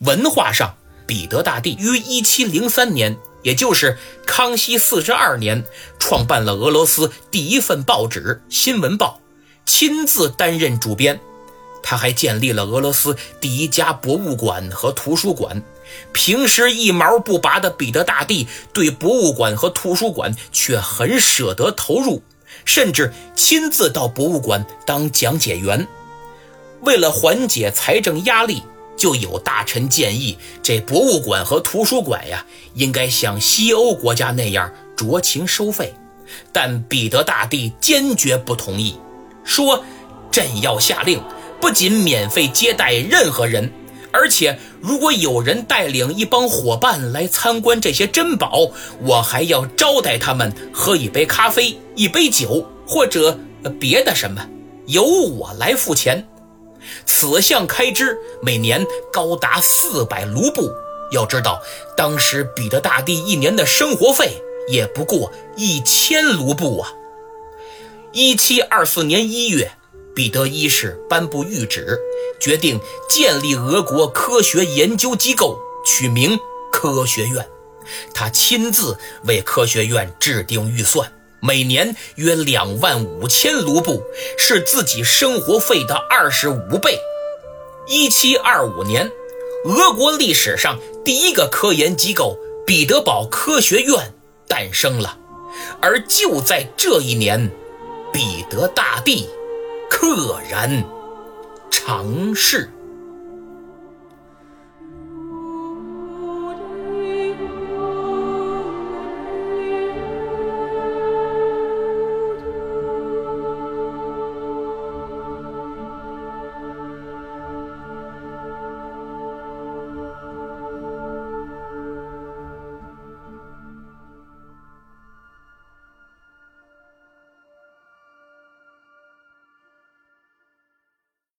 文化上，彼得大帝于1703年，也就是康熙四十二年，创办了俄罗斯第一份报纸《新闻报》，亲自担任主编。他还建立了俄罗斯第一家博物馆和图书馆。平时一毛不拔的彼得大帝，对博物馆和图书馆却很舍得投入，甚至亲自到博物馆当讲解员。为了缓解财政压力。就有大臣建议，这博物馆和图书馆呀，应该像西欧国家那样酌情收费。但彼得大帝坚决不同意，说：“朕要下令，不仅免费接待任何人，而且如果有人带领一帮伙伴来参观这些珍宝，我还要招待他们喝一杯咖啡、一杯酒，或者别的什么，由我来付钱。”此项开支每年高达四百卢布。要知道，当时彼得大帝一年的生活费也不过一千卢布啊。一七二四年一月，彼得一世颁布谕旨，决定建立俄国科学研究机构，取名科学院。他亲自为科学院制定预算。每年约两万五千卢布，是自己生活费的二十五倍。一七二五年，俄国历史上第一个科研机构——彼得堡科学院诞生了。而就在这一年，彼得大帝溘然长逝。